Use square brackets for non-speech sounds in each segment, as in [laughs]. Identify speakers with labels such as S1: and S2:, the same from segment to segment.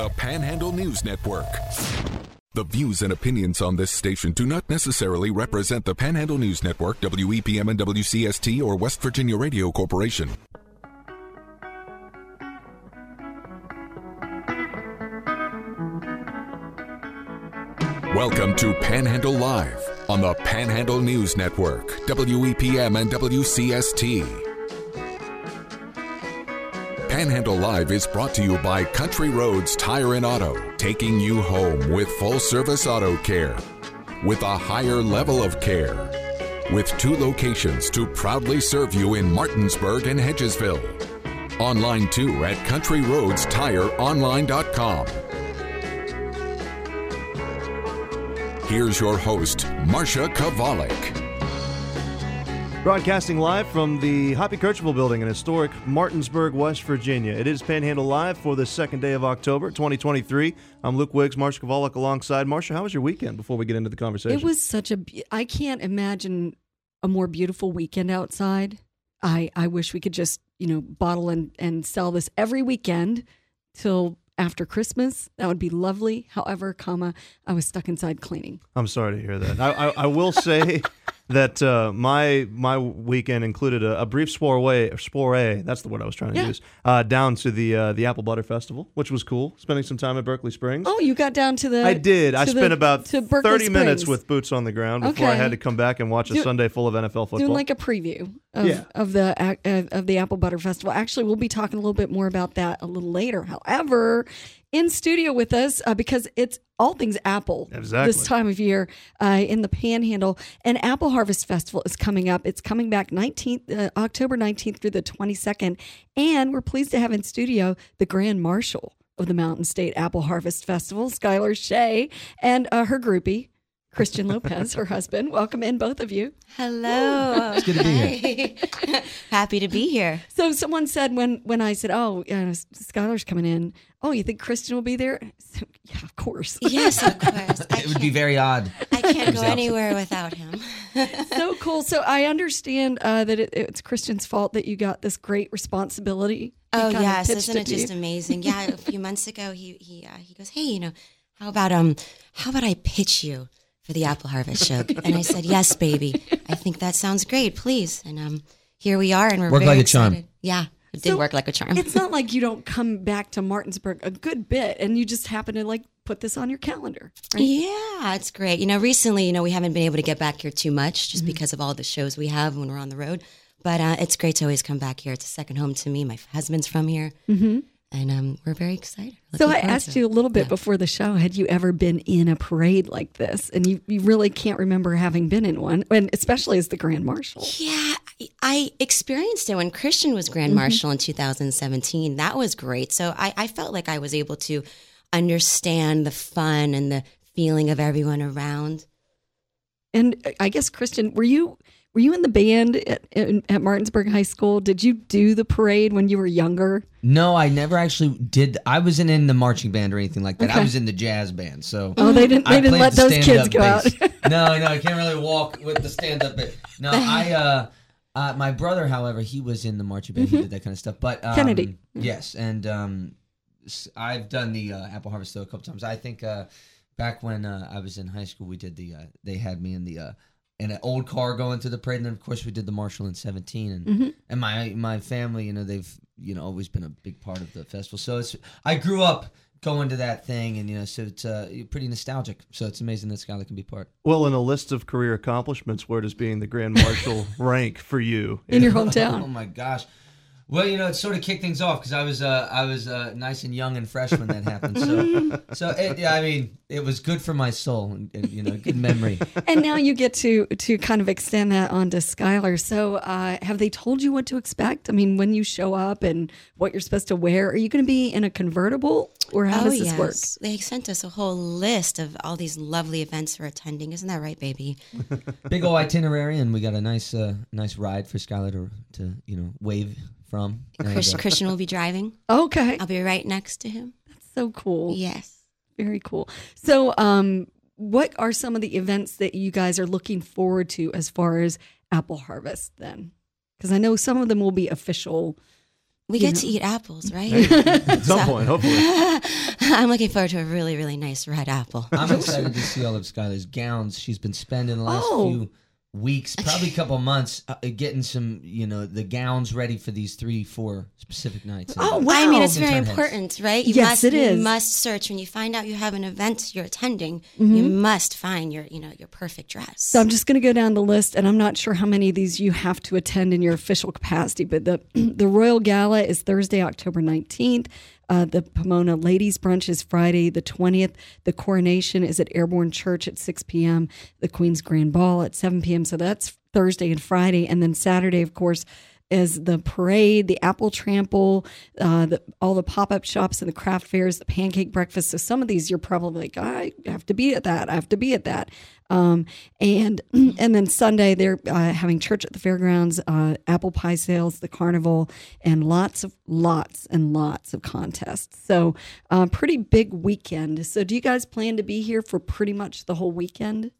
S1: the Panhandle News Network. The views and opinions on this station do not necessarily represent the Panhandle News Network, WEPM and WCST, or West Virginia Radio Corporation. Welcome to Panhandle Live on the Panhandle News Network, WEPM and WCST. Panhandle Live is brought to you by Country Roads Tire and Auto, taking you home with full service auto care with a higher level of care. With two locations to proudly serve you in Martinsburg and Hedgesville. Online too at countryroadstireonline.com. Here's your host, Marcia Kavalik.
S2: Broadcasting live from the Hoppy Kercheval building in historic Martinsburg, West Virginia. It is Panhandle Live for the second day of October, 2023. I'm Luke Wiggs, Marcia Kavalik alongside. Marcia, how was your weekend before we get into the conversation?
S3: It was such a. I can't imagine a more beautiful weekend outside. I I wish we could just you know bottle and and sell this every weekend till after Christmas. That would be lovely. However, comma, I was stuck inside cleaning.
S2: I'm sorry to hear that. I, I, I will say [laughs] that uh, my my weekend included a, a brief soiree, soiree, that's the word I was trying to
S3: Yeah.
S2: use, uh, down to the uh, the Apple Butter Festival, which was cool, spending some time at Berkeley Springs.
S3: Oh, you got down to the.
S2: I did. I spent
S3: the-
S2: about
S3: Berkeley
S2: 30 minutes with boots on the ground before I had to come back and watch a
S3: Do-
S2: Sunday full of NFL football.
S3: doing like a preview of,
S2: Yeah.
S3: of the uh, of the Apple Butter Festival. Actually, we'll be talking a little bit more about that a little later. However, in studio with us uh, because it's all things Apple
S2: Exactly.
S3: this time of year uh, in the Panhandle. And Apple Harvest Festival is coming up. It's coming back 19th uh, October 19th through the 22nd, and we're pleased to have in studio the Grand Marshal of the Mountain State Apple Harvest Festival, Skylar Shay, and uh, her groupie. Christian Lopez, her husband. Welcome in, both of you.
S4: Hello. It's
S5: good to be here. [laughs]
S4: Happy to be here.
S3: So someone said when when I said, "Oh, uh, Skylar's coming in," oh, you think Christian will be there? So, yeah, of course.
S4: Yes, of [laughs] course.
S5: It would be very odd.
S4: I can't go anywhere without him. [laughs]
S3: so cool. So I understand uh, that it, it's Christian's fault that you got this great responsibility.
S4: Oh
S3: kinda
S4: yes,
S3: pitched
S4: isn't it
S3: to you.
S4: just amazing? Yeah, a few months ago, he he uh, he goes, hey, you know, how about um, how about I pitch you for the Apple Harvest Show? And I said, yes, baby. I think that sounds great. Please. And um, here we are, and we're
S5: Worked
S4: very
S5: like a charm.
S4: excited. Yeah, it did
S3: So
S4: work like a charm.
S3: It's not like you don't come back to Martinsburg a good bit, and you just happen to like put this on your calendar. Right?
S4: Yeah, it's great. You know, recently, you know, we haven't been able to get back here too much
S3: Mm-hmm.
S4: just because of all the shows we have when we're on the road. But uh, it's great to always come back here. It's a second home to me. My husband's from here, mm-hmm. And um, we're very excited.
S3: So I asked you a little bit
S4: Yeah.
S3: before the show, had you ever been in a parade like this? And you, you really can't remember having been in one, and especially as the Grand Marshal.
S4: Yeah, I- I experienced it when Christian was Grand Marshal in 2017. That was great. So I, I felt like I was able to understand the fun and the feeling of everyone around.
S3: And I guess Christian, were you were you in the band at, at, Martinsburg High School? Did you do the parade when you were younger?
S5: No, I never actually did. I wasn't in the marching band or anything like that.
S3: Okay.
S5: I was in the jazz band. So
S3: Oh, they didn't. They didn't let
S5: the
S3: those kids go out. [laughs]
S5: no, no, I can't really walk with the stand up. No, [laughs] I. uh uh, my brother, however, he was in the marching band. He did that kind of stuff. But um,
S3: Mm-hmm. Kennedy.
S5: yes, and um, I've done the uh, Apple Harvest though a couple times. I think uh, back when uh, I was in high school, we did the. Uh, they had me in the. In an old car going to the parade, and then of course we did the Marshall in seventeen, and
S3: Mm-hmm.
S5: and my my family, you know, they've you know always been a big part of the festival. So it's I grew up going to that thing, and you know, so it's uh, pretty nostalgic. So it's amazing that Skylar can be part.
S2: Well, in a list of career accomplishments, where does being the Grand Marshal [laughs] rank for you?
S3: in your hometown?
S5: Oh my gosh. Well, you know, it sort of kicked things off because I was uh, I was uh, nice and young and fresh when that happened. So, [laughs] so it, yeah, I mean, it was good for my soul, and, and you know, good memory.
S3: and now you get to to kind of extend that onto Skylar. So, uh, have they told you what to expect? I mean, when you show up and what you're supposed to wear, are you going to be in a convertible, or how
S4: oh
S3: does this
S4: yes,
S3: work?
S4: they sent us a whole list of all these lovely events we're attending. Isn't that right, baby? [laughs]
S5: Big old itinerary, and we got a nice uh, nice ride for Skylar to to you know wave from. And,
S4: Chris,
S5: uh,
S4: Christian will be driving.
S3: Okay,
S4: I'll be right next to him.
S3: That's so cool.
S4: Yes.
S3: Very cool. So, um, what are some of the events that you guys are looking forward to as far as Apple Harvest then? Because I know some of them will be official.
S4: We
S3: You
S4: get to eat apples, right?
S2: At [laughs] some point, hopefully. [laughs]
S4: I'm looking forward to a really, really nice red apple.
S5: I'm [laughs] excited to see all of Skylar's gowns. She's been spending the last
S3: Oh.
S5: few weeks, probably a couple months, uh, getting some, you know, the gowns ready for these three, four specific nights.
S3: Oh,
S5: And-
S3: wow.
S4: I mean, it's
S5: Turn
S4: very
S5: heads.
S4: important, right? You
S3: Yes,
S4: must,
S3: it is.
S4: You must search when you find out you have an event you're attending.
S3: Mm-hmm.
S4: You must find your, you know, your perfect dress.
S3: So I'm just going to go down the list, and I'm not sure how many of these you have to attend in your official capacity. But the [clears throat] the Royal Gala is Thursday, October 19th. Uh, the Pomona Ladies Brunch is Friday, the 20th. The coronation is at Airborne Church at 6 p.m. The Queen's Grand Ball at 7 p.m. So that's Thursday and Friday, and then Saturday, of course. Is the parade, the apple trample, uh, the, all the pop up shops and the craft fairs, the pancake breakfast. So some of these you're probably like, I have to be at that. I have to be at that. Um, and [clears throat] and then Sunday they're uh, having church at the fairgrounds, uh, apple pie sales, the carnival, and lots of lots and lots of contests. So uh, pretty big weekend. So do you guys plan to be here for pretty much the whole weekend?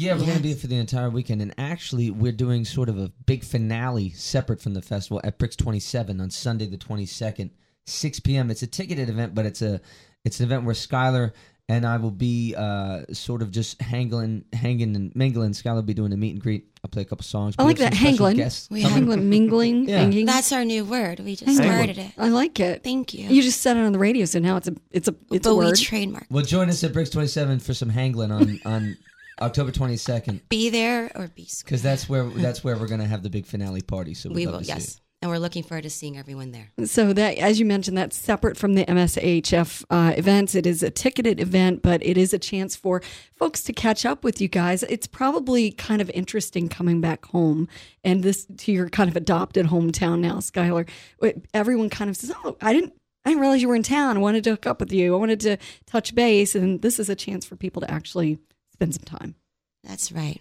S5: Yeah, we're going to be
S4: Yes.
S5: here for the entire weekend. And actually, we're doing sort of a big finale separate from the festival at Bricks 27 on Sunday, the 22nd, 6 p.m. It's a ticketed event, but it's a it's an event where Skylar and I will be uh, sort of just hangling, hanging and mingling. Skylar will be doing a meet and greet. I'll play a couple songs.
S3: I like that
S5: some
S3: hangling.
S4: We.
S3: Hangling, mingling, [laughs]
S5: Yeah.
S3: hanging.
S4: That's our new word. We just
S2: Hangling.
S4: started it.
S3: I like it.
S4: Thank you.
S3: You just said it on the radio, so now it's a it's a it's
S4: but
S3: a
S4: we
S3: word.
S4: trademark.
S5: Well, join us at Bricks 27 for some hangling on, on October 22nd.
S4: Be there or be square.
S5: Because that's where that's where we're gonna have the big finale party. So we'd
S4: we
S5: love
S4: will.
S5: to see
S4: Yes,
S5: it.
S4: and we're looking forward to seeing everyone there.
S3: So that, as you mentioned, that's separate from the MSHF uh, events. It is a ticketed event, but it is a chance for folks to catch up with you guys. It's probably kind of interesting coming back home and this to your kind of adopted hometown now, Skylar. Everyone kind of says, "Oh, I didn't." I didn't realize you were in town. I wanted to hook up with you. I wanted to touch base. And this is a chance for people to actually spend some time.
S4: That's right.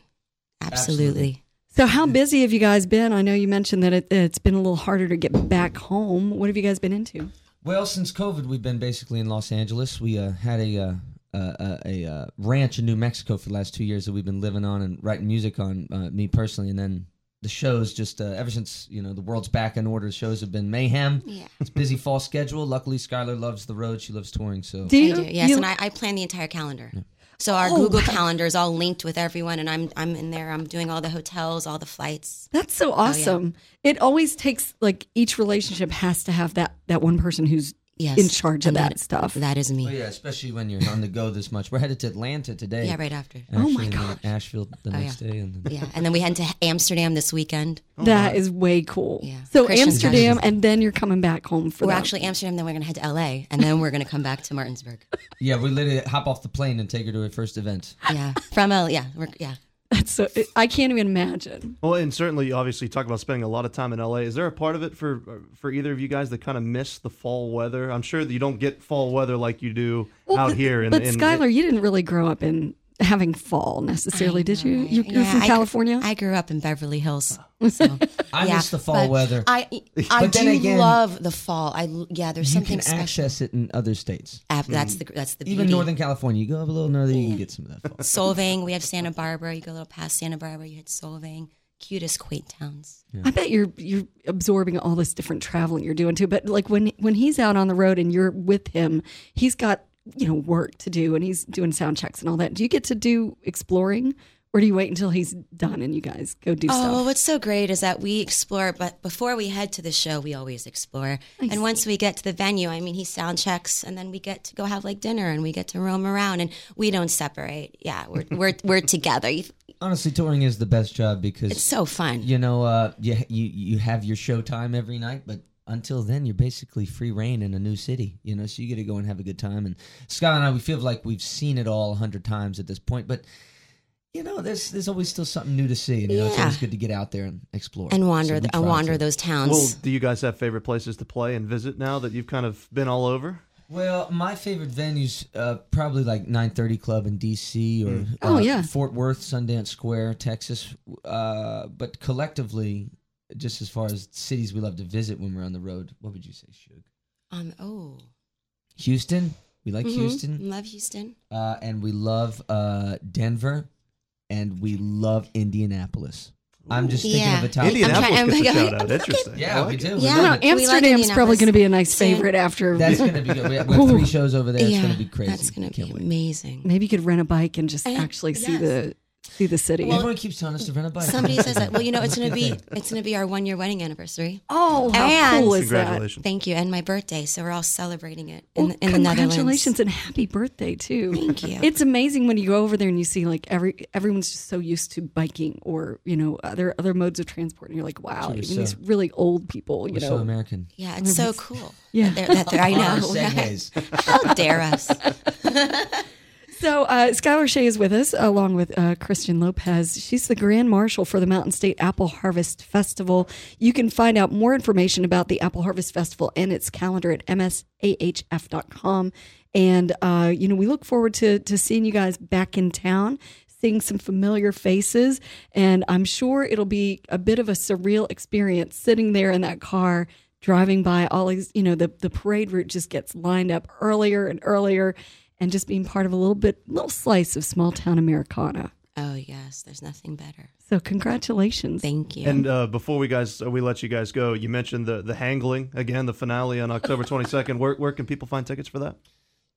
S5: Absolutely.
S4: Absolutely.
S3: So, how busy have you guys been? I know you mentioned that it, it's been a little harder to get back home. What have you guys been into?
S5: Well, since COVID, we've been basically in Los Angeles. We uh, had a uh, uh, a, uh, ranch in New Mexico for the last two years that we've been living on and writing music on. Uh, me personally, and then the shows just uh, ever since you know the world's back in order. Shows have been mayhem.
S4: Yeah.
S5: It's busy fall schedule. Luckily, Skylar loves the road. She loves touring. So
S3: Do you?
S4: I do. Yes,
S3: you-
S4: and I, I plan the entire calendar. So our
S3: Oh,
S4: Google
S3: wow.
S4: calendar is all linked with everyone, and I'm I'm in there. I'm doing all the hotels, all the flights.
S3: That's so oh, awesome. It always takes like each relationship has to have that that one person who's
S4: Yes,
S3: in charge of
S4: and
S3: that, stuff.
S4: That is me.
S5: Oh, yeah, especially when you're on the go this much. We're headed to Atlanta today.
S4: Yeah, right after.
S3: Oh, my
S5: Actually, and then
S3: gosh.
S5: Asheville the
S4: Oh,
S5: next day, and then
S4: Yeah, and then we head to Amsterdam this weekend.
S3: Oh, that is way cool.
S4: Yeah.
S3: So
S4: Christian
S3: Amsterdam,
S4: Sessions.
S3: and then you're coming back home for
S4: We're
S3: that.
S4: actually Amsterdam, then we're gonna head to LA, and then we're gonna come back to Martinsburg. [laughs]
S5: yeah, we literally hop off the plane and take her to her first event.
S4: Yeah, from LA. Yeah, we're, yeah.
S3: That's so. I can't even imagine.
S2: Well, and certainly, obviously, you talk about spending a lot of time in LA. Is there a part of it for for either of you guys that kind of miss the fall weather? I'm sure that you don't get fall weather like you do out
S3: but,
S2: here. In,
S3: but
S2: in,
S3: Skylar, you didn't really grow up in having fall necessarily, did you? you
S4: right?
S3: you're from
S4: I gr-
S3: California.
S4: I grew up in Beverly Hills. [laughs] So
S5: I
S4: yeah,
S5: miss the fall
S4: but
S5: weather.
S4: I [laughs] I
S5: But then
S4: do
S5: again,
S4: love the fall. I l- yeah, there's
S5: you
S4: something
S5: can
S4: special.
S5: access it in other states.
S4: Ab- that's mm. the that's the
S5: Even
S4: beauty.
S5: Northern California, you go up a little northern, you can get some of that fall. [laughs]
S4: Solvang. We have Santa Barbara. You go a little past Santa Barbara, you hit Solvang. Cutest, quaint towns.
S3: I bet you're you're absorbing all this different traveling you're doing too. But like when when he's out on the road and you're with him, he's got you know work to do and he's doing sound checks and all that. Do you get to do exploring, or do you wait until he's done and you guys go do
S4: Oh,
S3: stuff?
S4: well, what's so great is that we explore, but before we head to the show, we always explore.
S3: Nice.
S4: And once we get to the venue, I mean, he sound checks, and then we get to go have like dinner, and we get to roam around, and we don't separate. Yeah, we're [laughs] we're we're together.
S5: Honestly, touring is the best job because
S4: It's so fun.
S5: you know uh, you you you have your show time every night, but until then you're basically free reign in a new city. You know, so you get to go and have a good time. And Scott and I, we feel like we've seen it all a hundred times at this point, but. You know, there's there's always still something new to see, and you know it's always good to get out there and explore
S4: And wander,
S5: we
S4: the, and wander
S5: to.
S4: those towns.
S2: well, do you guys have favorite places to play and visit now that you've kind of been all over?
S5: Well, my favorite venues uh, probably like 930 Club in DC or
S3: Oh,
S5: uh,
S3: yeah.
S5: Fort Worth, Sundance Square, Texas. Uh, but collectively, just as far as cities we love to visit when we're on the road, what would you say, Shug?
S4: um, oh,
S5: Houston. We like
S4: Mhm.
S5: Houston,
S4: Love Houston.
S5: uh, and we love uh, Denver, and we love Indianapolis. I'm just thinking
S4: Yeah.
S5: of Italian.
S4: I'm
S2: Indianapolis
S4: trying-
S2: gets a
S4: I'm
S2: shout
S4: like, [laughs]
S2: out. Interesting. I
S5: Yeah, we do.
S4: Yeah.
S5: love
S3: No,
S5: it.
S4: We like
S3: Amsterdam's probably going to be a nice favorite after.
S5: That's gonna be good. We have, we have [laughs] three shows over there. It's
S4: yeah,
S5: gonna be crazy.
S4: That's gonna be
S5: wait.
S4: amazing.
S3: Maybe you could rent a bike and just
S4: I-
S3: actually see the see the city.
S5: Everyone keeps telling us to rent a bike.
S4: Somebody says that. Well, you know, it's gonna be it's gonna be our one year wedding anniversary.
S3: oh, how
S4: And-
S3: cool is that?
S2: Congratulations.
S4: Thank you, and my birthday. So we're all celebrating it in,
S3: Well,
S4: in the Netherlands.
S3: congratulations and happy birthday too.
S4: Thank you.
S3: It's amazing when you go over there and you see like every everyone's just so used to biking or you know other other modes of transport, and you're like, wow,
S5: We're
S3: even
S5: so-
S3: these really old people, you
S5: We're
S3: know.
S5: so American.
S4: Yeah, it's so cool.
S3: Yeah.
S4: that they're, that they're, I [laughs]
S5: Our
S4: know.
S5: segues.
S4: How dare us? [laughs]
S3: So uh, Skylar Shay is with us along with uh, Christian Lopez. She's the Grand Marshal for the Mountain State Apple Harvest Festival. You can find out more information about the Apple Harvest Festival and its calendar at msahf.com. And uh, you know, we look forward to to seeing you guys back in town. Seeing some familiar faces, and I'm sure it'll be a bit of a surreal experience sitting there in that car driving by all these, you know, the, the parade route just gets lined up earlier and earlier and just being part of a little bit, little slice of small town Americana.
S4: Oh yes, there's nothing better.
S3: So congratulations.
S4: Thank you.
S2: And uh, before we guys uh, we let you guys go, you mentioned the the Hangling again, the finale on October [laughs] 22nd. Where where can people find tickets for that?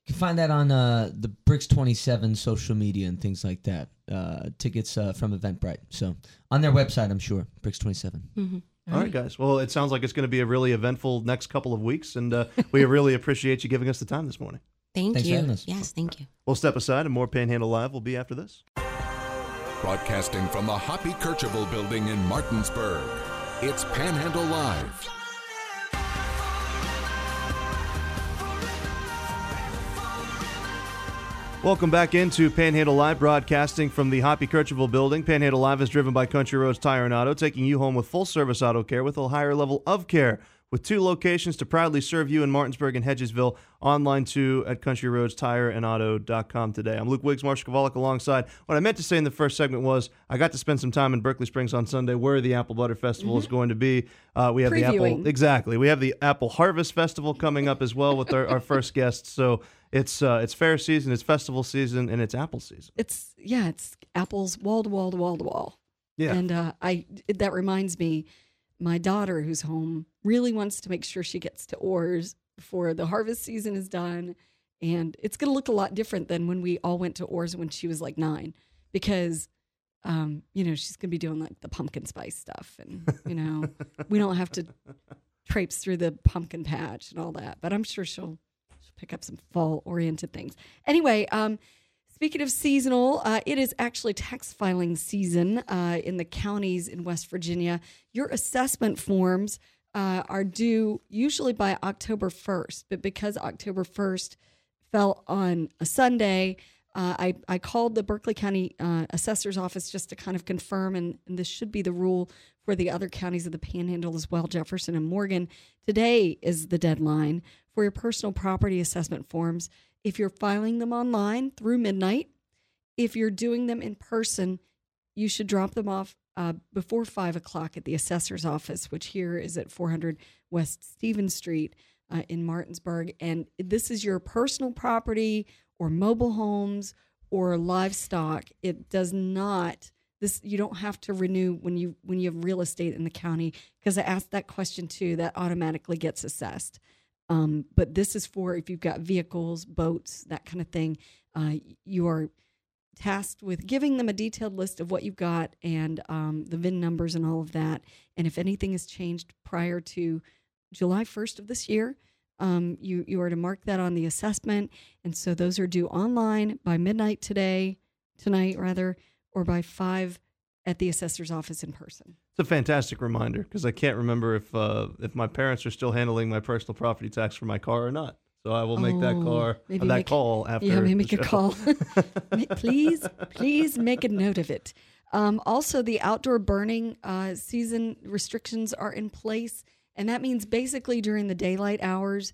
S5: You can find that on uh, the Bricks 27 social media and things like that. Uh, tickets uh, from Eventbrite. So on their website, I'm sure. Bricks 27.
S4: Mhm.
S2: All right, guys. Well, it sounds like it's going to be a really eventful next couple of weeks, and uh, we really [laughs] appreciate you giving us the time this morning.
S4: Thank
S5: Thanks
S4: you.
S5: having us.
S4: Yes, thank you.
S2: We'll step aside, and more Panhandle Live will be after this.
S1: Broadcasting from the Hoppy Kercheval building in Martinsburg, it's Panhandle Live.
S2: Welcome back into Panhandle Live, broadcasting from the Hoppy Kercheval building. Panhandle Live is driven by Country Roads Tire and Auto, taking you home with full service auto care with a higher level of care. With two locations to proudly serve you in Martinsburg and Hedgesville, online too at countryroadstireandauto.com today. I'm Luke Wiggs, Marshall Kavalik alongside. What I meant to say in the first segment was I got to spend some time in Berkeley Springs on Sunday where the Apple Butter Festival is going to be. Uh, we have the Apple, exactly. We have the Apple Harvest Festival coming up as well with our, our first guest. So it's uh, it's fair season, it's festival season, and it's apple season.
S3: It's yeah, it's apples wall to wall to wall to wall.
S2: Yeah.
S3: And uh, I that reminds me, my daughter who's home really wants to make sure she gets to Orr's before the harvest season is done, and it's going to look a lot different than when we all went to Orr's when she was like nine, because. Um, you know, she's gonna be doing like the pumpkin spice stuff, and you know, we don't have to traipse through the pumpkin patch and all that. But I'm sure she'll she'll pick up some fall oriented things. Anyway, um, speaking of seasonal, uh, it is actually tax filing season uh, in the counties in West Virginia. Your assessment forms uh, are due usually by October 1st, but because October 1st fell on a Sunday, uh, I, I called the Berkeley County uh, Assessor's Office just to kind of confirm, and, and this should be the rule for the other counties of the Panhandle as well, Jefferson and Morgan. Today is the deadline for your personal property assessment forms. If you're filing them online through midnight, if you're doing them in person, you should drop them off uh, before five o'clock at the assessor's office, which here is at 400 West Stevens Street uh, in Martinsburg. And this is your personal property or mobile homes or livestock. It does not this you don't have to renew when you when you have real estate in the county because I asked that question too. That automatically gets assessed. Um, but this is for if you've got vehicles, boats, that kind of thing. Uh, you are tasked with giving them a detailed list of what you've got and um, the VIN numbers and all of that. And if anything has changed prior to July 1st of this year, um, you you are to mark that on the assessment. And so those are due online by midnight today, tonight rather, or by five at the assessor's office in person.
S2: It's a fantastic reminder because I can't remember if uh, if my parents are still handling my personal property tax for my car or not. So I will make that
S3: Oh,
S2: car
S3: maybe
S2: uh, that
S3: make-
S2: call after.
S3: Yeah, maybe make a call. [laughs] Please, please make a note of it. Um, also, the outdoor burning uh, season restrictions are in place, and that means basically during the daylight hours,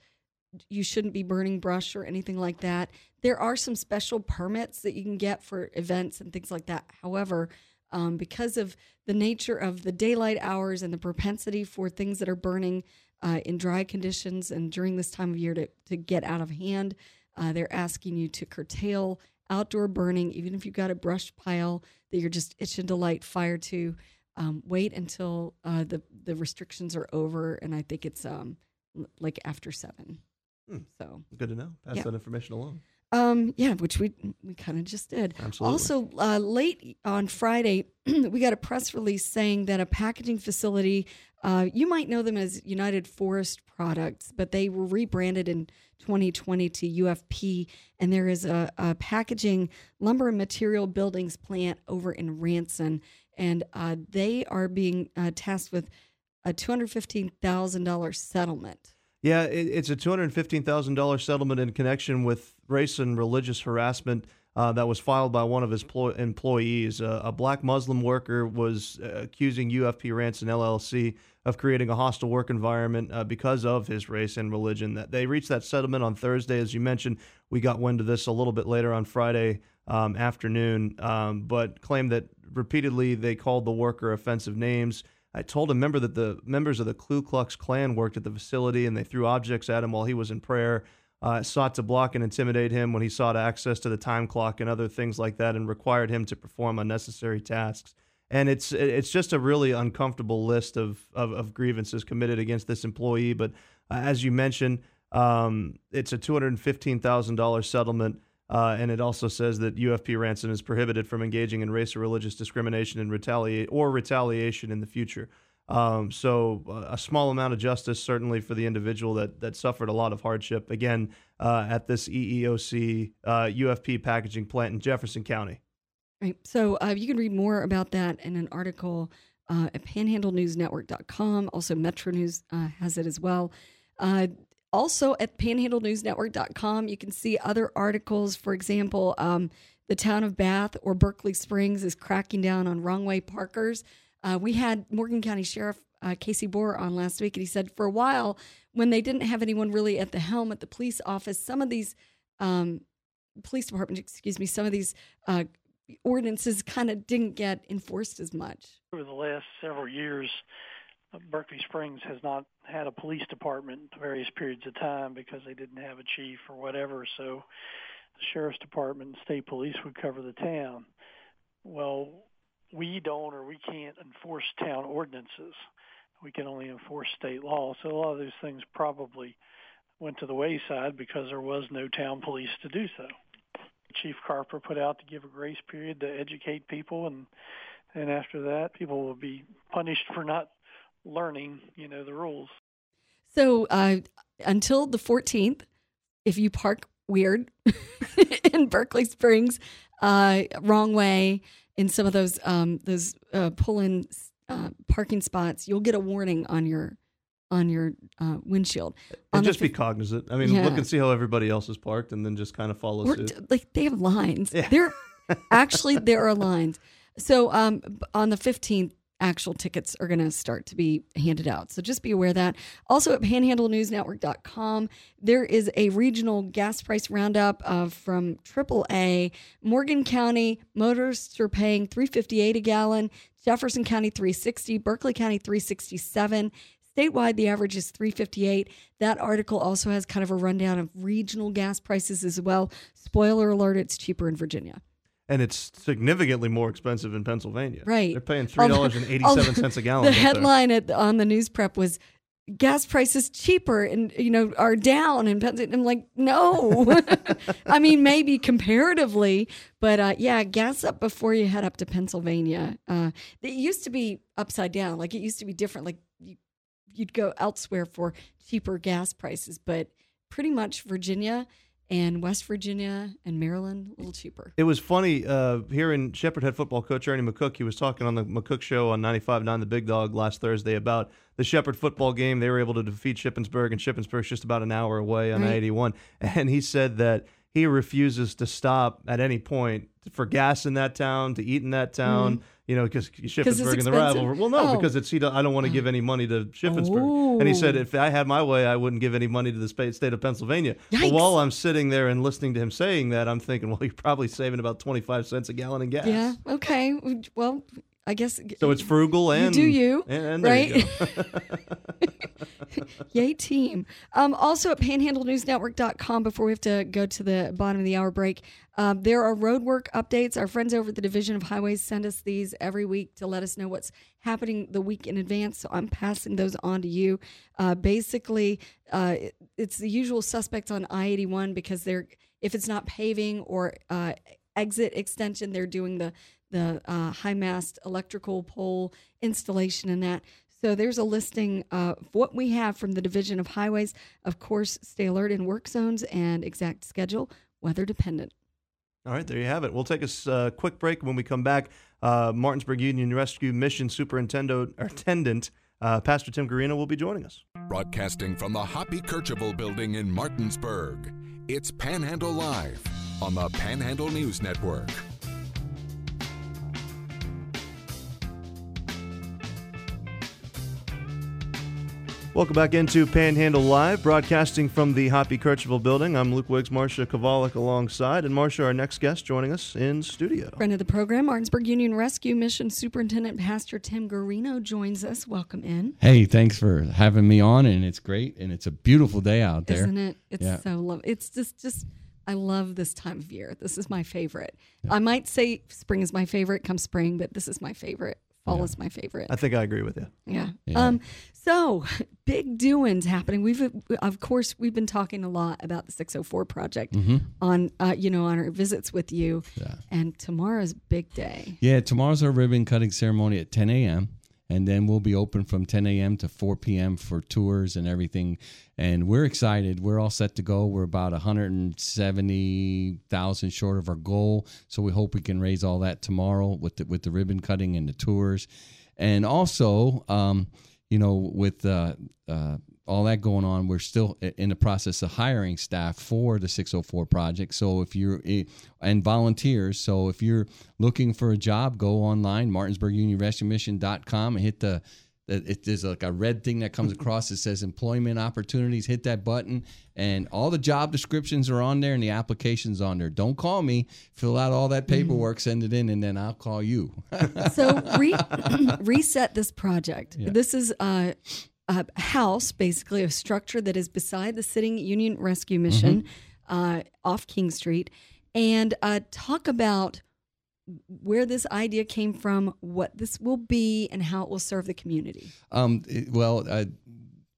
S3: you shouldn't be burning brush or anything like that. There are some special permits that you can get for events and things like that. However, um, because of the nature of the daylight hours and the propensity for things that are burning uh, in dry conditions and during this time of year to, to get out of hand, uh, they're asking you to curtail outdoor burning, even if you've got a brush pile that you're just itching to light fire to. um, wait until uh, the the restrictions are over, and I think it's um, like after seven.
S2: Hmm.
S3: So
S2: Good to know. Pass
S3: Yeah.
S2: that information along.
S3: Um, yeah, which we we kind of just did.
S2: Absolutely.
S3: Also, uh, late on Friday, [clears throat] we got a press release saying that a packaging facility, uh, you might know them as United Forest Products, but they were rebranded in 2020 to UFP, and there is a, a packaging lumber and material buildings plant over in Ranson, and uh, they are being uh, tasked with a $215,000 settlement.
S2: Yeah, it, it's a two hundred fifteen thousand dollars settlement in connection with race and religious harassment uh, that was filed by one of his ploy- employees. Uh, a black Muslim worker was uh, accusing UFP Ranson LLC of creating a hostile work environment uh, because of his race and religion. That they reached that settlement on Thursday, as you mentioned. We got wind of this a little bit later on Friday um, afternoon, um, but claimed that repeatedly they called the worker offensive names. I told a member that the members of the Ku Klux Klan worked at the facility and they threw objects at him while he was in prayer, uh, sought to block and intimidate him when he sought access to the time clock and other things like that, and required him to perform unnecessary tasks. And it's it's just a really uncomfortable list of, of, of grievances committed against this employee. But uh, as you mentioned, um, it's a two hundred fifteen thousand dollars settlement. Uh, and it also says that UFP Ranson is prohibited from engaging in race or religious discrimination and retaliate or retaliation in the future. Um, so uh, a small amount of justice certainly for the individual that that suffered a lot of hardship again uh, at this EEOC uh, UFP packaging plant in Jefferson County.
S3: Right. So uh, you can read more about that in an article uh, at panhandlenewsnetwork.com. Also, Metro News uh, has it as well. Also, at panhandlenewsnetwork.com, you can see other articles. For example, um, the town of Bath or Berkeley Springs is cracking down on wrong way parkers. Uh, we had Morgan County Sheriff uh, Casey Boer on last week, and he said for a while, when they didn't have anyone really at the helm at the police office, some of these um, police department, excuse me, some of these uh, ordinances kind of didn't get enforced as much.
S6: over the last several years, Uh, Berkeley Springs has not had a police department various periods of time because they didn't have a chief or whatever. So the sheriff's department and state police would cover the town. Well, we don't or we can't enforce town ordinances. We can only enforce state law. So a lot of those things probably went to the wayside because there was no town police to do so. Chief Carper put out to give a grace period to educate people and and after that people will be punished for not learning you know the rules
S3: So uh, until the 14th, if you park weird [laughs] in Berkeley Springs, uh, wrong way in some of those um, those uh, pull-in uh, parking spots, you'll get a warning on your on your uh, windshield.
S2: And
S3: On the
S2: just be cognizant. I mean,
S3: Yeah.
S2: look and see how everybody else is parked, and then just kind of follow
S3: Or
S2: suit.
S3: t- like they have lines.
S2: Yeah.
S3: There, actually, there are [laughs] lines. So um, on the fifteenth, actual tickets are going to start to be handed out. So just be aware that. Also at PanhandleNewsNetwork.com, there is a regional gas price roundup of from AAA. Morgan County motorists are paying three fifty eight a gallon. Jefferson County three sixty. Berkeley County three sixty seven. Statewide, the average is 358. That article also has kind of a rundown of regional gas prices as well. Spoiler alert, it's cheaper in Virginia.
S2: And it's significantly more expensive in Pennsylvania.
S3: Right.
S2: They're paying three dollars and eighty
S3: seven [laughs]
S2: cents a gallon.
S3: The headline at, on the news prep was gas prices cheaper and you know are down in Pennsylvania. I'm like, no. [laughs] I mean, maybe comparatively, but uh, yeah, gas up before you head up to Pennsylvania. Uh, it used to be upside down. Like it used to be different. Like you, you'd go elsewhere for cheaper gas prices, but pretty much Virginia and West Virginia and Maryland a little cheaper.
S2: It was funny uh, hearing Shepherd head football coach Ernie McCook. He was talking on the McCook show on 95.9 The Big Dog last Thursday about the Shepherd football game. They were able to defeat Shippensburg, and Shippensburg's just about an hour away on
S3: Right.
S2: 81. And he said that he refuses to stop at any point for gas in that town, to eat in that town. You know, because Shippensburg and the rival. Well, no,
S3: Oh.
S2: because it's he. I don't want to give any money to Shippensburg. And he said, if I had my way, I wouldn't give any money to the state of Pennsylvania. But while I'm sitting there and listening to him saying that, I'm thinking, well, you're probably saving about 25 cents a gallon in gas.
S3: Yeah. Okay. Well, I guess.
S2: So it's frugal and
S3: do you,
S2: and, you
S3: right?
S2: go. [laughs] [laughs]
S3: Yay, team. Um, also at panhandlenewsnetwork.com, before we have to go to the bottom of the hour break, um, there are roadwork updates. Our friends over at the Division of Highways send us these every week to let us know what's happening the week in advance. So I'm passing those on to you. Uh, basically, uh, it- it's the usual suspects on I 81 because they're, if it's not paving or uh, exit extension, they're doing the the uh, high mast electrical pole installation and that. So there's a listing of what we have from the Division of Highways. Of course, stay alert in work zones and exact schedule, weather dependent.
S2: All right, there you have it. We'll take a uh, quick break. When we come back, uh, Martinsburg Union Rescue Mission Superintendent or Attendant, uh, Pastor Tim Guerino will be joining us.
S1: Broadcasting from the Hoppy Kercheval building in Martinsburg, it's Panhandle Live on the Panhandle News Network.
S2: Welcome back into Panhandle Live, broadcasting from the Hoppy Kercheval building. I'm Luke Wiggs, Marcia Kovalik alongside, and Marcia, our next guest, joining us in studio.
S3: Friend of the program, Martinsburg Union Rescue Mission Superintendent Pastor Tim Guerino joins us. Welcome in.
S7: Hey, thanks for having me on, and it's great, and it's a beautiful day out there.
S3: Isn't it? It's
S7: Yeah.
S3: so love. It's just, just. I love this time of year. This is my favorite. I might say spring is my favorite come spring, but this is my favorite. Fall is my favorite.
S2: I think I agree with you.
S3: Yeah.
S7: Yeah.
S3: Um. So [laughs] big doings happening. We've of course we've been talking a lot about the 604 project on uh, you know on our visits with you.
S7: Yeah.
S3: And tomorrow's big day.
S7: Yeah, tomorrow's our ribbon cutting ceremony at 10 a.m. And then we'll be open from 10 a.m. to 4 p.m. for tours and everything. And we're excited. We're all set to go. We're about 170,000 short of our goal. So we hope we can raise all that tomorrow with the, with the ribbon cutting and the tours. And also, um, you know, with uh, uh, all that going on, we're still in the process of hiring staff for the 604 project. So if you're and volunteers, so if you're looking for a job, go online MartinsburgUnionRescueMission.com and hit the that it, there's like a red thing that comes [laughs] across that says employment opportunities. Hit that button, and all the job descriptions are on there and the applications on there. Don't call me. Fill out all that mm-hmm. paperwork, send it in, and then I'll call you.
S3: So re- [laughs] [clears throat] reset this project. This is a, a house, basically a structure that is beside the Sitting Union Rescue Mission uh, off King Street, and uh, talk about where this idea came from, what this will be, and how it will serve the community.
S7: Um, it- well, uh,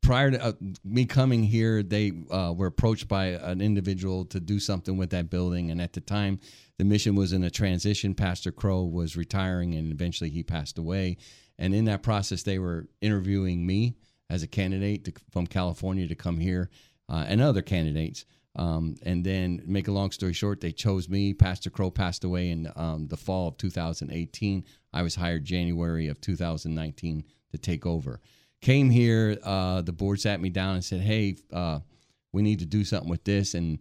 S7: prior to uh, me coming here, they uh, were approached by an individual to do something with that building, and at the time, the mission was in a transition. Pastor Crow was retiring, and eventually he passed away. And in that process, they were interviewing me as a candidate to, from California to come here, uh, and other candidates. Um, and then, make a long story short, they chose me. Pastor Crow passed away in um, the fall of 2018. I was hired January of 2019 to take over. Came here, uh, the board sat me down and said, "Hey, uh, we need to do something with this." And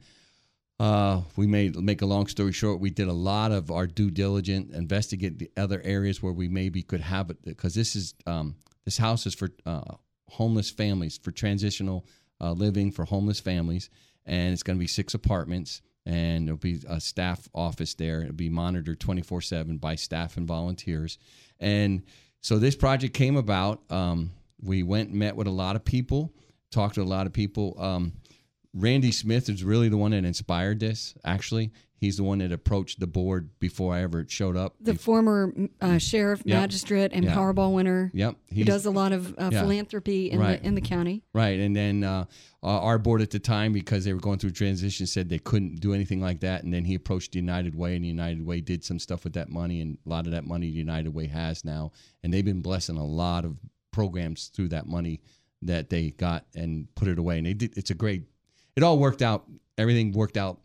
S7: uh, we made make a long story short, we did a lot of our due diligence, investigate the other areas where we maybe could have it because this is um, this house is for uh, homeless families for transitional uh, living for homeless families, and it's going to be six apartments, and there'll be a staff office there. It'll be monitored twenty four seven by staff and volunteers, and so this project came about. Um, we went and met with a lot of people, talked to a lot of people. Um, Randy Smith is really the one that inspired this. Actually, he's the one that approached the board before I ever showed up.
S3: The former uh, sheriff,
S7: Yeah.
S3: magistrate, and
S7: Yeah.
S3: Powerball winner.
S7: yep,
S3: He does a lot of uh,
S7: Yeah.
S3: philanthropy in
S7: Right.
S3: the in the county.
S7: Right, and then uh, uh, our board at the time, because they were going through transition, said they couldn't do anything like that. And then he approached the United Way, and the United Way did some stuff with that money, and a lot of that money the United Way has now, and they've been blessing a lot of programs through that money that they got and put it away. And they did. It's a great. It all worked out. Everything worked out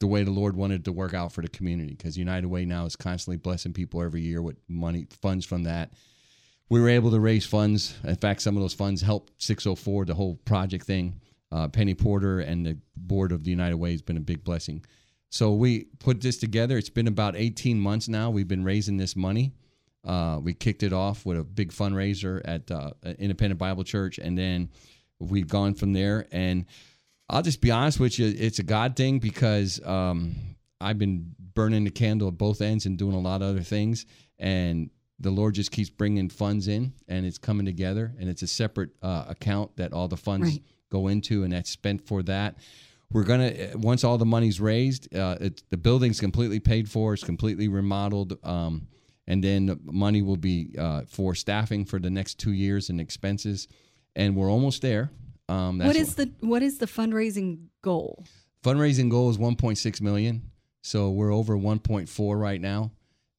S7: the way the Lord wanted it to work out for the community, because United Way now is constantly blessing people every year with money funds from that we were able to raise funds. In fact, some of those funds helped 604, the whole project thing. Uh, Penny Porter and the board of the United Way has been a big blessing. So we put this together. It's been about 18 months now. We've been raising this money. Uh, we kicked it off with a big fundraiser at uh, Independent Bible Church, and then we've gone from there. And I'll just be honest with you, it's a God thing because um, I've been burning the candle at both ends and doing a lot of other things. And the Lord just keeps bringing funds in, and it's coming together, and it's a separate uh, account that all the funds
S3: Right.
S7: go into, and that's spent for that. We're gonna once all the money's raised, uh, it, the building's completely paid for, it's completely remodeled, um, and then the money will be uh, for staffing for the next two years and expenses, and we're almost there. Um, that's
S3: what is the what is the fundraising goal?
S7: fundraising goal is 1.6 million. So we're over 1.4 right now.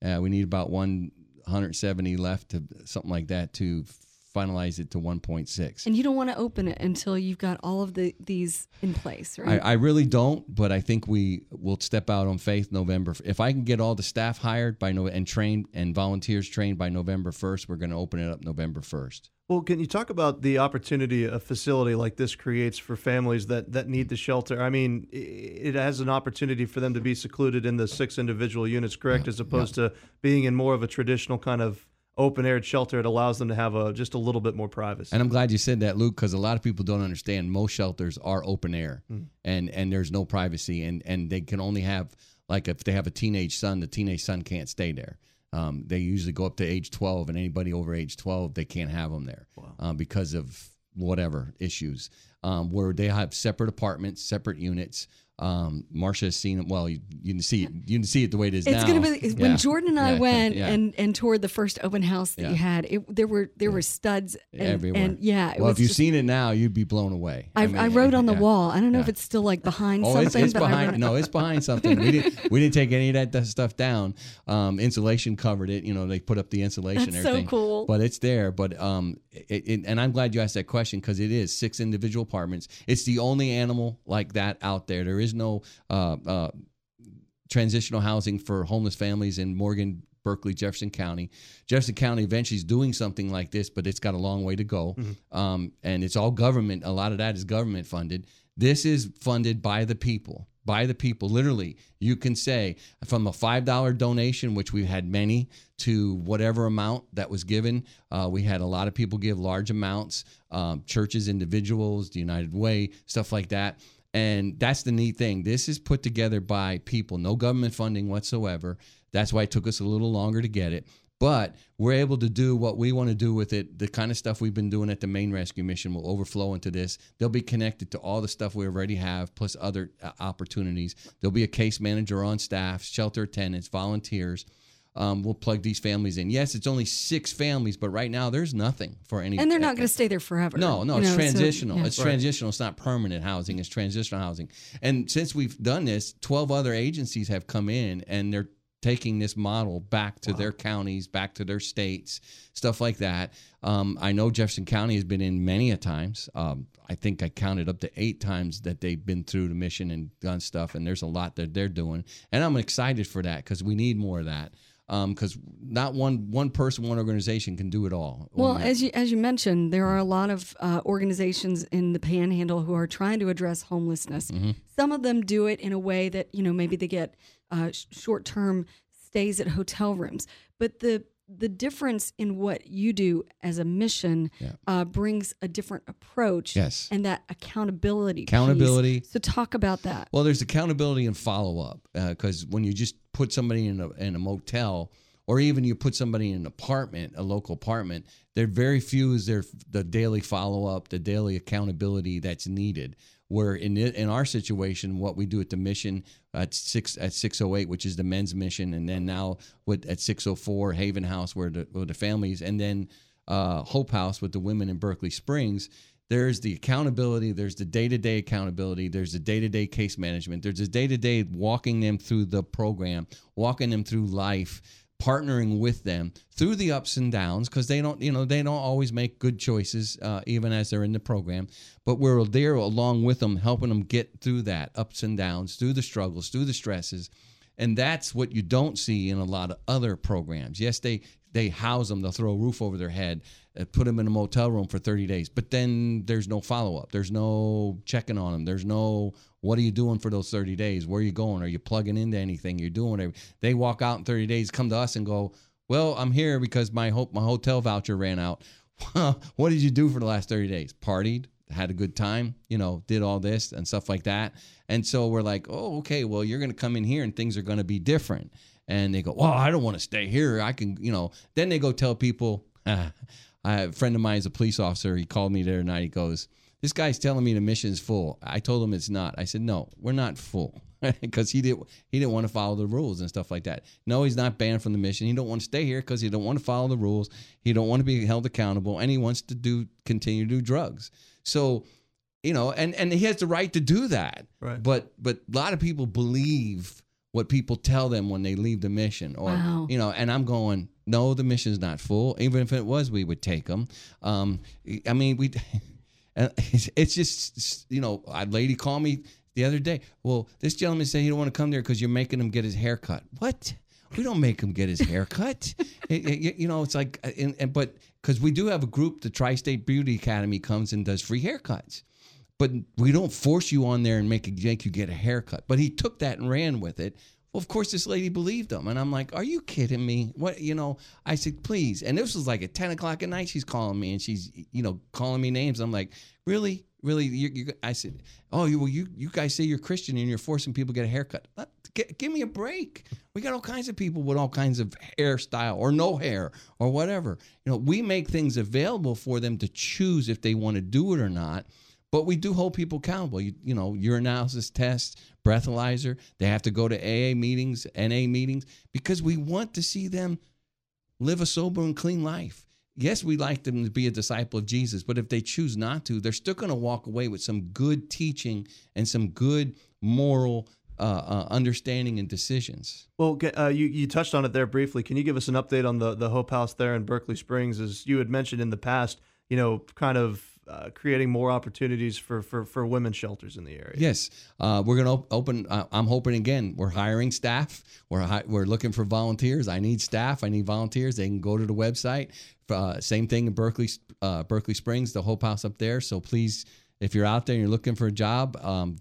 S7: Uh, we need about 170 left to something like that to finalize it to 1.6
S3: And you don't want to open it until you've got all of the these in place,
S7: I,
S3: right?
S7: I really don't, but I think we will step out on faith November. If I can get all the staff hired by no and trained and volunteers trained by November first, we're going to open it up November first.
S2: Well, can you talk about the opportunity a facility like this creates for families that, that need the shelter? I mean, it has an opportunity for them to be secluded in the six individual units, correct, as opposed to being in more of a traditional kind of open aired shelter. It allows them to have a just a little bit more privacy.
S7: And I'm glad you said that, Luke, because a lot of people don't understand. Most shelters are open air, and and there's no privacy, and and they can only have like if they have a teenage son, the teenage son can't stay there. Um, they usually go up to age 12, and anybody over age 12, they can't have them there um, because of whatever issues. Um, where they have separate apartments, separate units. Um, Marcia has seen it. Well, you, you can see it. You can see it the way it is
S3: It's
S7: now.
S3: to be when Jordan and I
S7: Yeah.
S3: went
S7: Yeah.
S3: and and toured the first open house that
S7: Yeah.
S3: you had. It, there were there were studs and,
S7: everywhere.
S3: and yeah. It
S7: well,
S3: was
S7: if you've
S3: just-
S7: seen it now, you'd be blown away.
S3: I,
S7: mean,
S3: I wrote on the
S7: yeah.
S3: wall. I don't know if it's still like behind
S7: Oh,
S3: something.
S7: it's, it's
S3: but I
S7: behind. No, it's behind something. We didn't. We didn't take any of that, that stuff down. Um, insulation covered it. You know, they put up the insulation.
S3: That's
S7: and
S3: so
S7: everything.
S3: cool.
S7: But it's there. But um, it, it, and I'm glad you asked that question because it is six individual apartments. It's the only animal like that out there. There is no uh, uh, transitional housing for homeless families in Morgan. Berkeley, Jefferson County. Jefferson County eventually is doing something like this, but it's got a long way to go. Um, and it's all government. A lot of that is government funded. This is funded by the people. By the people, literally, you can say from a $5 donation, which we've had many, to whatever amount that was given. Uh, we had a lot of people give large amounts, um, churches, individuals, the United Way, stuff like that. And that's the neat thing. This is put together by people, no government funding whatsoever. That's why it took us a little longer to get it. But we're able to do what we want to do with it. The kind of stuff we've been doing at the main rescue mission will overflow into this. They'll be connected to all the stuff we already have, plus other uh, opportunities. There'll be a case manager on staff, shelter attendants, volunteers. Um, we'll plug these families in. Yes, it's only six families, but right now there's nothing for any.
S3: and they're not going to stay there forever.
S7: No, no, it's
S3: know, so-
S7: transitional.
S3: yeah.
S7: It's transitional. It's not permanent housing. It's transitional housing. And since we've done this, twelve other agencies have come in and they're taking this model back to their counties, back to their states, stuff like that. Um, I know Jefferson County has been in many a times. Um, I think I counted up to eight times that they've been through the mission and done stuff. And there's a lot that they're doing, and I'm excited for that because we need more of that. Because not one one person, one organization can do it all.
S3: Well, as you as you mentioned, there are a lot of uh, organizations in the Panhandle who are trying to address homelessness.
S7: Mm-hmm.
S3: Some of them do it in a way that you know maybe they get uh, sh- short term stays at hotel rooms, but the the difference in what you do as a mission uh, brings a different approach.
S7: Yes.
S3: and that accountability. piece.
S7: Accountability.
S3: So talk about that.
S7: Well, there's accountability and follow up because when you just put somebody in a in a motel or even you put somebody in an apartment, a local apartment, there are very few is there the daily follow up, the daily accountability that's needed. Where in it, in our situation, what we do at the mission at six at six oh eight, which is the men's mission, and then now with at six oh four Haven House, where the where the families, and then uh, Hope House with the women in Berkeley Springs there's the accountability there's the day-to-day accountability there's the day-to-day case management there's the day-to-day walking them through the program walking them through life partnering with them through the ups and downs because they don't you know they don't always make good choices uh, even as they're in the program but we're there along with them helping them get through that ups and downs through the struggles through the stresses and that's what you don't see in a lot of other programs. Yes, they they house them, they'll throw a roof over their head, uh, put them in a motel room for 30 days, but then there's no follow up. There's no checking on them. There's no what are you doing for those 30 days? Where are you going? Are you plugging into anything? You're doing. They walk out in 30 days, come to us and go, "Well, I'm here because my hope my hotel voucher ran out." [laughs] what did you do for the last 30 days? Partied, had a good time, you know, did all this and stuff like that. And so we're like, oh, okay, well, you're going to come in here and things are going to be different. And they go, "Well, I don't want to stay here. I can, you know." Then they go tell people. [laughs] Uh, a friend of mine is a police officer. He called me the other night. He goes, "This guy's telling me the mission's full." I told him it's not. I said, "No, we're not full." [laughs] Because he didn't he didn't want to follow the rules and stuff like that. No, he's not banned from the mission. He don't want to stay here because he don't want to follow the rules. He don't want to be held accountable, and he wants to do continue to do drugs. So, you know, and and he has the right to do that.
S2: Right.
S7: But but a lot of people believe what people tell them when they leave the mission, or
S3: Wow.
S7: you know. And I'm going, no, the mission's not full. Even if it was, we would take them. Um, I mean, we. [laughs] And it's, it's just, you know, a lady called me the other day. Well, this gentleman said he don't want to come there because you're making him get his hair cut. What? We don't make him get his hair cut. [laughs] It- it- you know, it's like, uh, and, and but because we do have a group, the Tri-State Beauty Academy comes and does free haircuts, but we don't force you on there and make make you get a haircut. But he took that and ran with it. Well, of course, this lady believed him, and I'm like, "Are you kidding me? What? You know?" I said, "Please." And this was like at 10 o'clock at night. She's calling me, and she's, you know, calling me names. I'm like, "Really, really?" You, you, I said, "Oh, you, well, you, you guys say you're Christian and you're forcing people to get a haircut. Give me a break. We got all kinds of people with all kinds of hairstyle or no hair or whatever. You know, we make things available for them to choose if they want to do it or not." But we do hold people accountable. You, you know, urinalysis tests, breathalyzer. They have to go to AA meetings, NA meetings, because we want to see them live a sober and clean life. Yes, we like them to be a disciple of Jesus, but if they choose not to, they're still going to walk away with some good teaching and some good moral uh, uh, understanding and decisions.
S2: Well, uh, you you touched on it there briefly. Can you give us an update on the the Hope House there in Berkeley Springs? As you had mentioned in the past, you know, kind of uh, creating more opportunities for for for shelters in the area.
S7: Yes, uh, we're going to op- open. Uh, I'm hoping again. We're hiring staff. We're hi- we're looking for volunteers. I need staff. I need volunteers. They can go to the website. Uh, same thing in Berkeley, uh, Berkeley Springs, the Hope House up there. So please, if you're out there and you're looking for a job, um,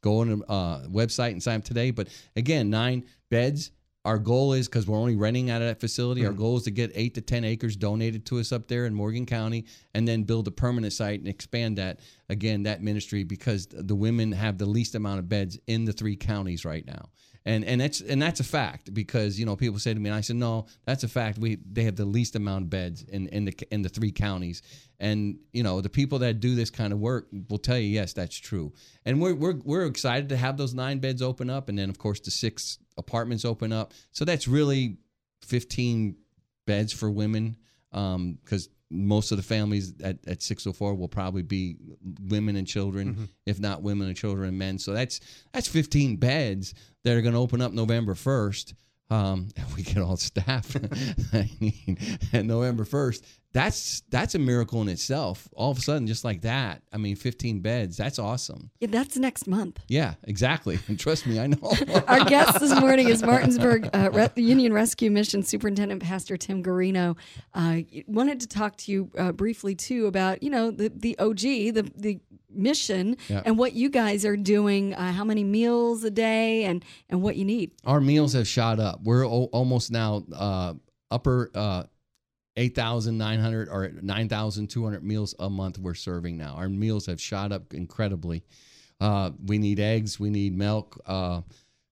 S7: go on the uh, website and sign up today. But again, nine beds. Our goal is because we're only renting out of that facility. Our hmm. goal is to get eight to ten acres donated to us up there in Morgan County, and then build a permanent site and expand that again that ministry because the women have the least amount of beds in the three counties right now. And and that's and that's a fact because you know people say to me and I said no that's a fact. We they have the least amount of beds in in the in the three counties. And you know the people that do this kind of work will tell you yes that's true. And we're we're we're excited to have those nine beds open up and then of course the six apartments open up. So that's really 15 beds for women um, because most of the families at, at 604 will probably be women and children if not women and children and men. So that's that's 15 beds that are going to open up november 1st um, and [laughs] we get all staff. [laughs] I mean, at November 1st. That's that's a miracle in itself. All of a sudden, just like that. I mean, 15 beds. That's awesome.
S3: Yeah, that's next month.
S7: Yeah, exactly. And [laughs] trust me, I know. [laughs]
S3: Our guest this morning is Martinsburg uh, Re- Union Rescue Mission Superintendent Pastor Tim Guerino. Uh, wanted to talk to you uh, briefly too about you know the the OG the the mission
S7: Yeah.
S3: and what you guys are doing. Uh, how many meals a day and and what you need.
S7: Our meals have shot up. We're o- almost now uh, upper uh, 8,900 or 9,200 meals a month we're serving now. Our meals have shot up incredibly. Uh, we need eggs, we need milk, uh,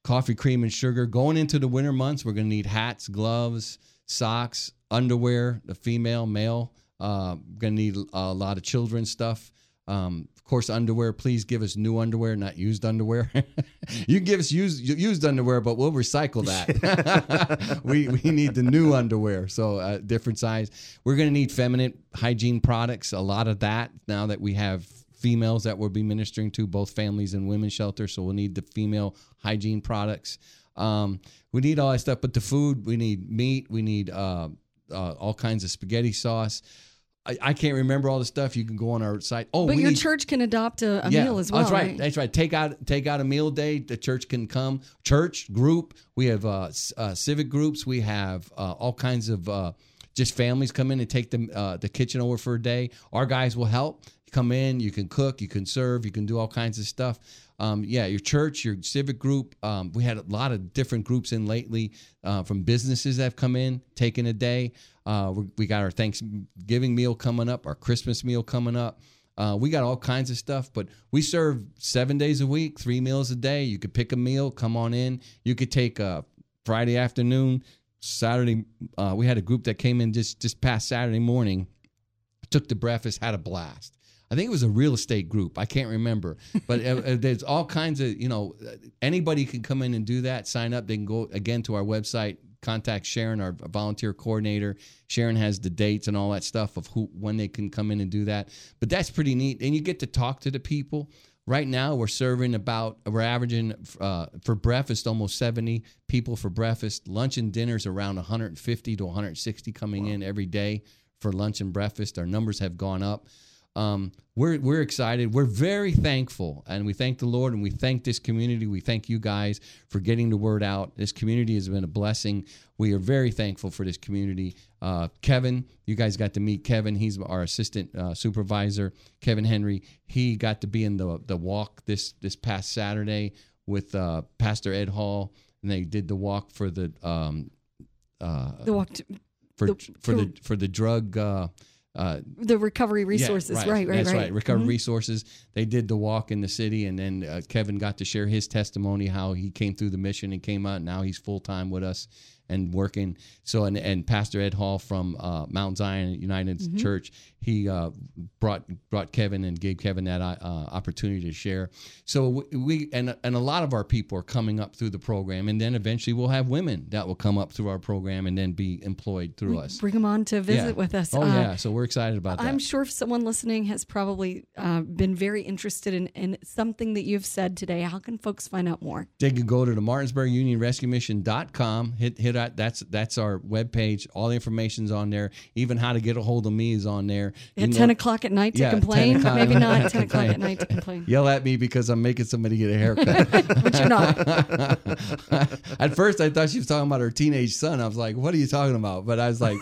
S7: coffee, cream, and sugar. Going into the winter months, we're going to need hats, gloves, socks, underwear, the female, male. Uh, going to need a lot of children's stuff. Um, of course, underwear. Please give us new underwear, not used underwear. [laughs] you can give us used used underwear, but we'll recycle that. [laughs] we we need the new underwear, so uh, different size. We're going to need feminine hygiene products. A lot of that now that we have females that we'll be ministering to, both families and women's shelter. So we'll need the female hygiene products. Um, we need all that stuff, but the food we need meat. We need uh, uh, all kinds of spaghetti sauce. I, I can't remember all the stuff. You can go on our site. Oh,
S3: But your
S7: need-
S3: church can adopt a, a meal as well.
S7: that's right. That's right. Take out take out a meal day. The church can come. Church group. We have uh, uh, civic groups. We have uh, all kinds of uh, just families come in and take the uh, the kitchen over for a day. Our guys will help. Come in. You can cook. You can serve. You can do all kinds of stuff. Um, yeah, your church, your civic group. Um, we had a lot of different groups in lately uh, from businesses that have come in, taken a day. Uh, we, we got our Thanksgiving meal coming up, our Christmas meal coming up. Uh, we got all kinds of stuff, but we serve seven days a week, three meals a day. You could pick a meal, come on in. You could take a Friday afternoon, Saturday. Uh, we had a group that came in just just past Saturday morning, took the breakfast, had a blast. I think it was a real estate group. I can't remember, but uh, uh, there's all kinds of you know anybody can come in and do that. Sign up. They can go again to our website. Contact Sharon, our volunteer coordinator. Sharon has the dates and all that stuff of who when they can come in and do that. But that's pretty neat, and you get to talk to the people. Right now, we're serving about we're averaging uh, for breakfast almost 70 people for breakfast. Lunch and dinners around 150 to 160 coming in every day for lunch and breakfast. Our numbers have gone up. Um, we're we're excited. We're very thankful, and we thank the Lord, and we thank this community. We thank you guys for getting the word out. This community has been a blessing. We are very thankful for this community. Uh, Kevin, you guys got to meet Kevin. He's our assistant uh, supervisor. Kevin Henry. He got to be in the the walk this this past Saturday with uh, Pastor Ed Hall, and they did the walk for the um, uh,
S3: The walk to,
S7: for
S3: the-
S7: for the for the drug. Uh,
S3: the recovery
S7: yeah,
S3: resources. right, right,
S7: That's
S3: right.
S7: right. Recovery
S3: Mhm.
S7: Resources. They did the walk in the city, and then uh, Kevin got to share his testimony how he came through the mission and came out. Now he's full time with us and working. So, and, and Pastor Ed Hall from uh, Mount Zion United
S3: Mm-hmm.
S7: Church, he uh, brought brought Kevin and gave Kevin that uh, opportunity to share. So we- we and and a lot of our people are coming up through the program, and then eventually we'll have women that will come up through our program and then be employed through us.
S3: Bring them on to visit
S7: Yeah.
S3: with us.
S7: Oh
S3: Uh,
S7: yeah, so we're excited about that.
S3: I'm sure if someone listening has probably uh, been very interested in, in something that you've said today. How can folks find out more?
S7: They can go to the Martinsburg Union Rescue Mission.com. Hit hit that. That's that's our webpage. All the information's on there. Even how to get a hold of me is on there.
S3: At 10 o'clock at night to
S7: Yeah,
S3: complain? Maybe not [laughs] 10 o'clock at night to complain.
S7: Yell at me because I'm making somebody get a haircut. [laughs]
S3: But you're not. [laughs]
S7: At first, I thought she was talking about her teenage son. I was like, "What are you talking about?" But I was like,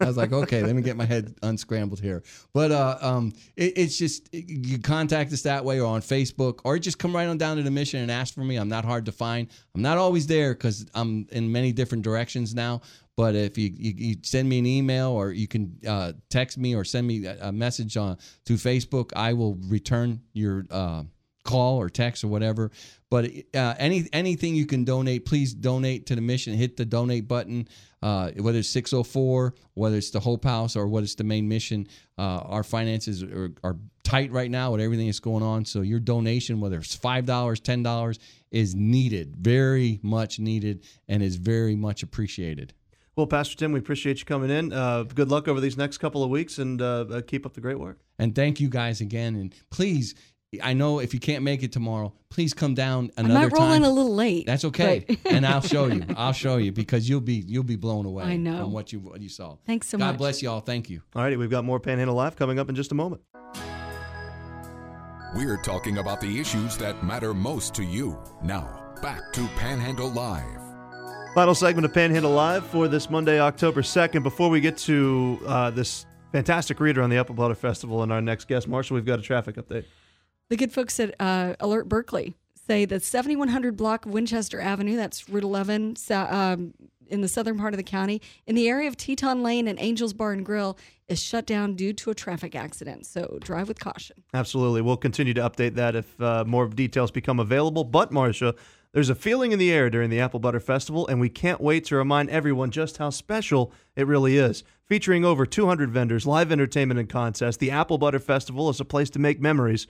S7: I was like, "Okay, let me get my head unscrambled here." But uh, um, it, it's just you contact us that way or on Facebook, or just come right on down to the mission and ask for me. I'm not hard to find. I'm not always there because I'm in many different directions now. But if you, you, you send me an email or you can uh, text me or send me a, message on through Facebook, I will return your uh, call or text or whatever. But uh, any anything you can donate, please donate to the mission. Hit the donate button. Uh, whether it's 604, whether it's the Hope House, or whether it's the main mission, uh, our finances are, are tight right now with everything that's going on. So your donation, whether it's five dollars, ten dollars, is needed, very much needed, and is very much appreciated.
S2: Well, Pastor Tim, we appreciate you coming in. Uh, good luck over these next couple of weeks, and uh, uh, keep up the great work.
S7: And thank you guys again. And please, I know if you can't make it tomorrow, please come down
S3: I
S7: another
S3: might roll
S7: time.
S3: in a little late.
S7: That's okay,
S3: but- [laughs]
S7: and I'll show you. I'll show you because you'll be you'll be blown away.
S3: I know.
S7: from what you what you saw.
S3: Thanks so
S7: God
S3: much.
S7: God bless you all. Thank you.
S2: All righty, we've got more Panhandle Live coming up in just a moment.
S1: We're talking about the issues that matter most to you. Now, back to Panhandle Live.
S2: Final segment of Panhandle Live for this Monday, October 2nd. Before we get to uh, this fantastic reader on the Apple Butter Festival and our next guest, Marshall, we've got a traffic update.
S3: The good folks at uh, Alert Berkeley say that 7100 block of Winchester Avenue, that's Route 11, um, in the southern part of the county, in the area of Teton Lane and Angels Bar and Grill, is shut down due to a traffic accident. So drive with caution.
S2: Absolutely. We'll continue to update that if uh, more details become available. But, Marcia, there's a feeling in the air during the Apple Butter Festival, and we can't wait to remind everyone just how special it really is. Featuring over 200 vendors, live entertainment, and contests, the Apple Butter Festival is a place to make memories.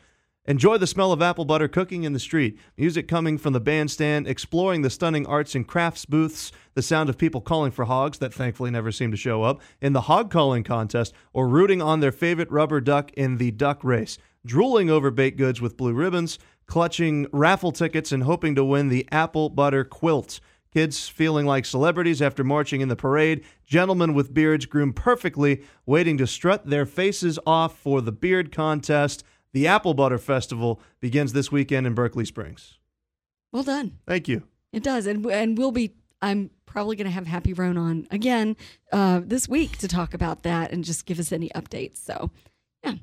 S2: Enjoy the smell of apple butter cooking in the street, music coming from the bandstand, exploring the stunning arts and crafts booths, the sound of people calling for hogs that thankfully never seem to show up, in the hog calling contest, or rooting on their favorite rubber duck in the duck race, drooling over baked goods with blue ribbons, clutching raffle tickets, and hoping to win the apple butter quilt. Kids feeling like celebrities after marching in the parade. Gentlemen with beards groomed perfectly, waiting to strut their faces off for the beard contest. The Apple Butter Festival begins this weekend in Berkeley Springs.
S3: Well done.
S2: Thank you.
S3: It does, and and we'll be. I'm probably going to have Happy Roan on again uh, this week to talk about that and just give us any updates. So, yeah,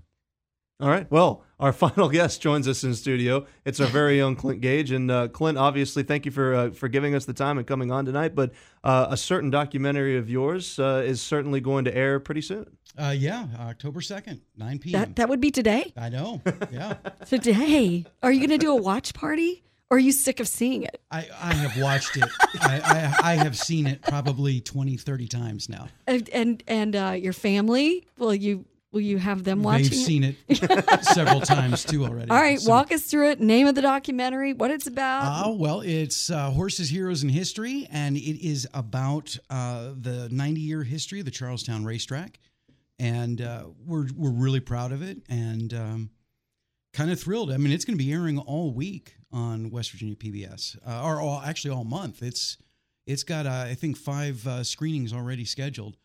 S2: All right. Well, our [laughs] final guest joins us in studio. It's our very own Clint Gaige, and uh, Clint, obviously, thank you for uh, for giving us the time and coming on tonight. But uh, a certain documentary of yours uh, is certainly going to air pretty soon.
S8: Uh, yeah, October 2nd, 9 p.m.
S3: that that would be today.
S8: I know. Yeah. [laughs]
S3: Today, are you going to do a watch party Or are you sick of seeing it?
S8: I, I have watched it. I, I, I have seen it probably 20, 30 times now.
S3: And and, and uh, your family? Will you will you have them watching?
S8: They've
S3: it?
S8: seen it [laughs] several times too already.
S3: All right,
S8: So-
S3: walk us through it. Name of the documentary, what it's about.
S8: Uh, well, it's uh, Horses, Heroes, and History, and it is about uh, the 90 year history of the Charles Town racetrack. And uh, we're, we're really proud of it and um, kind of thrilled. I mean, it's going to be airing all week on West Virginia PBS, uh, or all, actually all month. It's It's got, uh, I think, five uh, screenings already scheduled.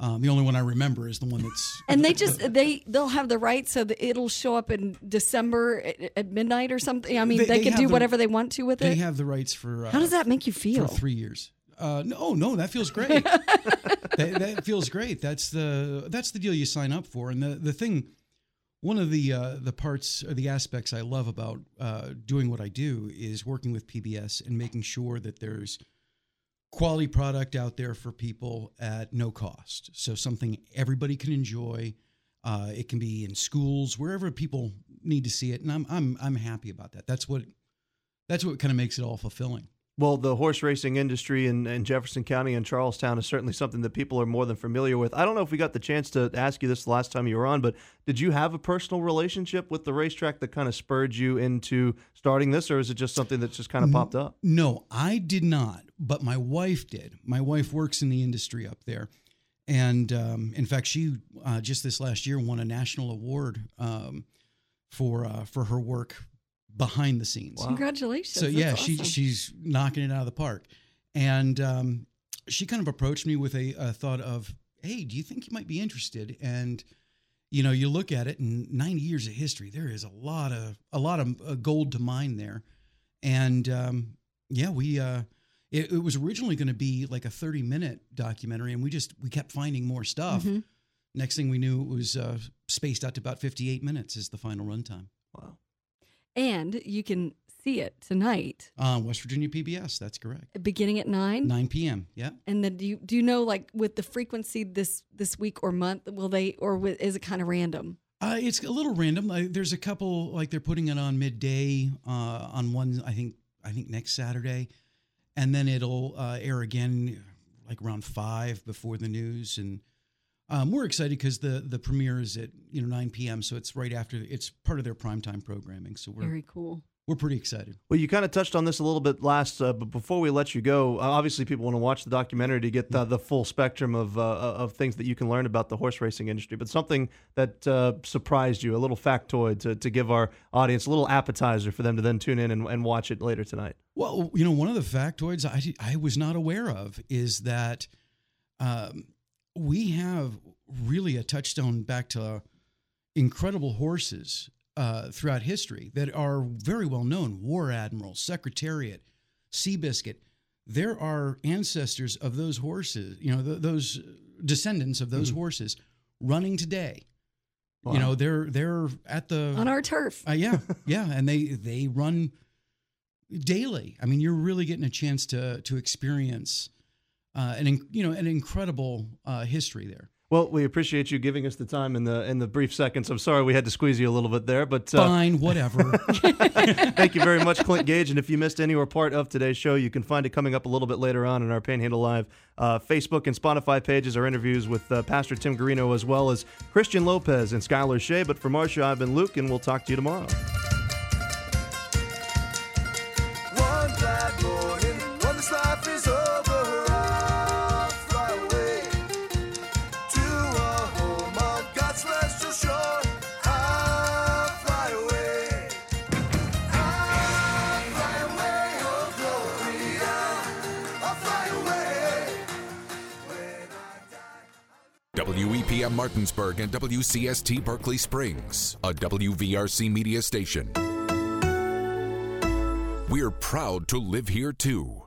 S8: Um, the only one I remember is the one that's. [laughs]
S3: and they just they they'll have the rights so that it'll show up in December at, at midnight or something. I mean,
S8: They-
S3: they,
S8: they
S3: can do
S8: the-
S3: whatever they want to with
S8: They
S3: it.
S8: They have the rights for. Uh,
S3: How does that make you feel?
S8: For three years. Uh, no, no, that feels great. [laughs] that, that feels great. That's the that's the deal you sign up for. And the the thing, one of the uh, the parts or the aspects I love about uh, doing what I do is working with PBS and making sure that there's quality product out there for people at no cost. So something everybody can enjoy. Uh, it can be in schools, wherever people need to see it, and I'm I'm I'm happy about that. That's what that's what kind of makes it all fulfilling.
S2: Well, the horse racing industry in, in Jefferson County and Charles Town is certainly something that people are more than familiar with. I don't know if we got the chance to ask you this the last time you were on, but did you have a personal relationship with the racetrack that kind of spurred you into starting this, or is it just something that just kind of popped up?
S8: No, I did not, but my wife did. My wife works in the industry up there. And um, in fact, she uh, just this last year won a national award um, for uh, for her work behind the scenes.
S3: Congratulations.
S8: So yeah,
S3: That's
S8: she she's knocking it out of the park, and um, she kind of approached me with a, a thought of, "Hey, do you think you might be interested?" And you know, you look at it, and 90 years of history, there is a lot of a lot of uh, gold to mine there, and um, yeah, we. Uh, it, it was originally going to be like a 30 minute documentary, and we just we kept finding more stuff.
S3: Mhm.
S8: Next thing we knew, it was uh, spaced out to about 58 minutes is the final runtime.
S2: Wow.
S3: And you can see it tonight,
S8: Uh, West Virginia PBS, that's correct.
S3: beginning at nine.
S8: 9 p.m. Yeah.
S3: And then do you do you know like with the frequency this this week or month will they or is it kind of random?
S8: Uh, it's a little random. Uh, there's a couple like they're putting it on midday uh, on one. I think I think next Saturday, and then it'll uh, air again like around five before the news. And um, we're excited because the the premiere is at you know 9 p.m. So it's right after. It's part of their primetime programming. So we're
S3: Very cool.
S8: we're pretty excited.
S2: Well, you kind of touched on this a little bit last, uh, but before we let you go, uh, obviously people want to watch the documentary to get the, the full spectrum of uh, of things that you can learn about the horse racing industry. But something that uh, surprised you, a little factoid to, to give our audience a little appetizer for them to then tune in and, and watch it later tonight.
S8: Well, you know, one of the factoids I, I was not aware of is that um, we have really a touchstone back to incredible horses uh, throughout history that are very well known War Admiral, Secretariat, Seabiscuit. There are ancestors of those horses, you know, th- those descendants of those horses running today. You know, they're they're at the
S3: On our turf.
S8: uh, yeah, yeah, and they they run daily. I mean, you're really getting a chance to to experience uh, an you know an incredible uh, history there.
S2: Well, we appreciate you giving us the time in the in the brief seconds. I'm sorry we had to squeeze you a little bit there, but uh,
S8: Fine, whatever. [laughs]
S2: Thank you very much, Clint Gaige. And if you missed any or part of today's show, you can find it coming up a little bit later on in our Panhandle Live uh, Facebook and Spotify pages. Our interviews with uh, Pastor Tim Guerino as well as Christian Lopez and Skylar Shay. But for Marcia, I've been Luke, and we'll talk to you tomorrow.
S9: Die.
S1: Martinsburg and WCST Berkeley Springs, a WVRC media station. We're proud to live here too.